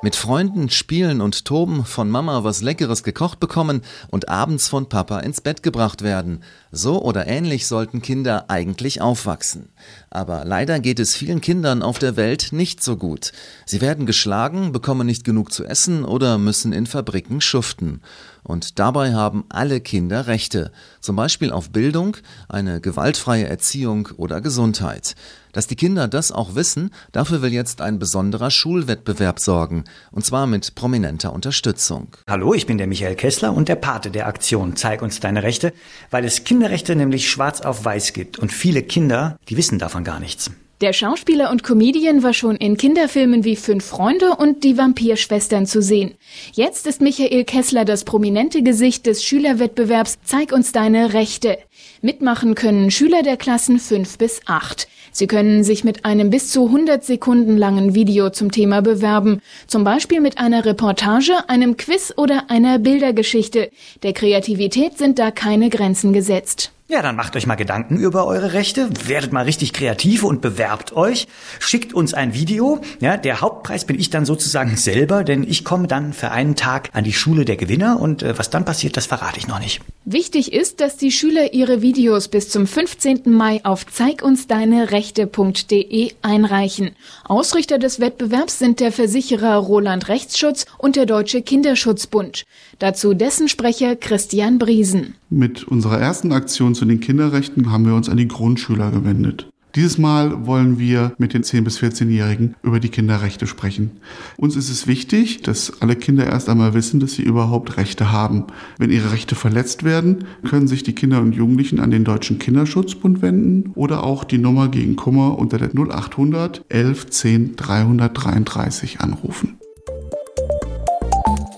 Mit Freunden spielen und toben, von Mama was Leckeres gekocht bekommen und abends von Papa ins Bett gebracht werden. So oder ähnlich sollten Kinder eigentlich aufwachsen. Aber leider geht es vielen Kindern auf der Welt nicht so gut. Sie werden geschlagen, bekommen nicht genug zu essen oder müssen in Fabriken schuften. Und dabei haben alle Kinder Rechte, zum Beispiel auf Bildung, eine gewaltfreie Erziehung oder Gesundheit. Dass die Kinder das auch wissen, dafür will jetzt ein besonderer Schulwettbewerb sorgen, und zwar mit prominenter Unterstützung. Hallo, ich bin der Michael Kessler und der Pate der Aktion Zeig uns deine Rechte, weil es Kinderrechte nämlich schwarz auf weiß gibt und viele Kinder, die wissen davon gar nichts. Der Schauspieler und Comedian war schon in Kinderfilmen wie Fünf Freunde und Die Vampirschwestern zu sehen. Jetzt ist Michael Kessler das prominente Gesicht des Schülerwettbewerbs Zeig uns deine Rechte. Mitmachen können Schüler der Klassen 5 bis 8. Sie können sich mit einem bis zu 100 Sekunden langen Video zum Thema bewerben, zum Beispiel mit einer Reportage, einem Quiz oder einer Bildergeschichte. Der Kreativität sind da keine Grenzen gesetzt. Ja, dann macht euch mal Gedanken über eure Rechte, werdet mal richtig kreativ und bewerbt euch, schickt uns ein Video. Ja, der Hauptpreis bin ich dann sozusagen selber, denn ich komme dann für einen Tag an die Schule der Gewinner und äh, was dann passiert, das verrate ich noch nicht. Wichtig ist, dass die Schüler ihre Videos bis zum 15. Mai auf zeigunsdeinerechte.de einreichen. Ausrichter des Wettbewerbs sind der Versicherer Roland Rechtsschutz und der Deutsche Kinderschutzbund. Dazu dessen Sprecher Christian Briesen. Mit unserer ersten Aktion zu den Kinderrechten haben wir uns an die Grundschüler gewendet. Dieses Mal wollen wir mit den 10- bis 14-Jährigen über die Kinderrechte sprechen. Uns ist es wichtig, dass alle Kinder erst einmal wissen, dass sie überhaupt Rechte haben. Wenn ihre Rechte verletzt werden, können sich die Kinder und Jugendlichen an den Deutschen Kinderschutzbund wenden oder auch die Nummer gegen Kummer unter der 0800 11 10 333 anrufen.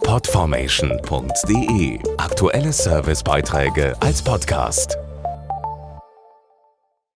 Podformation.de Aktuelle Servicebeiträge als Podcast.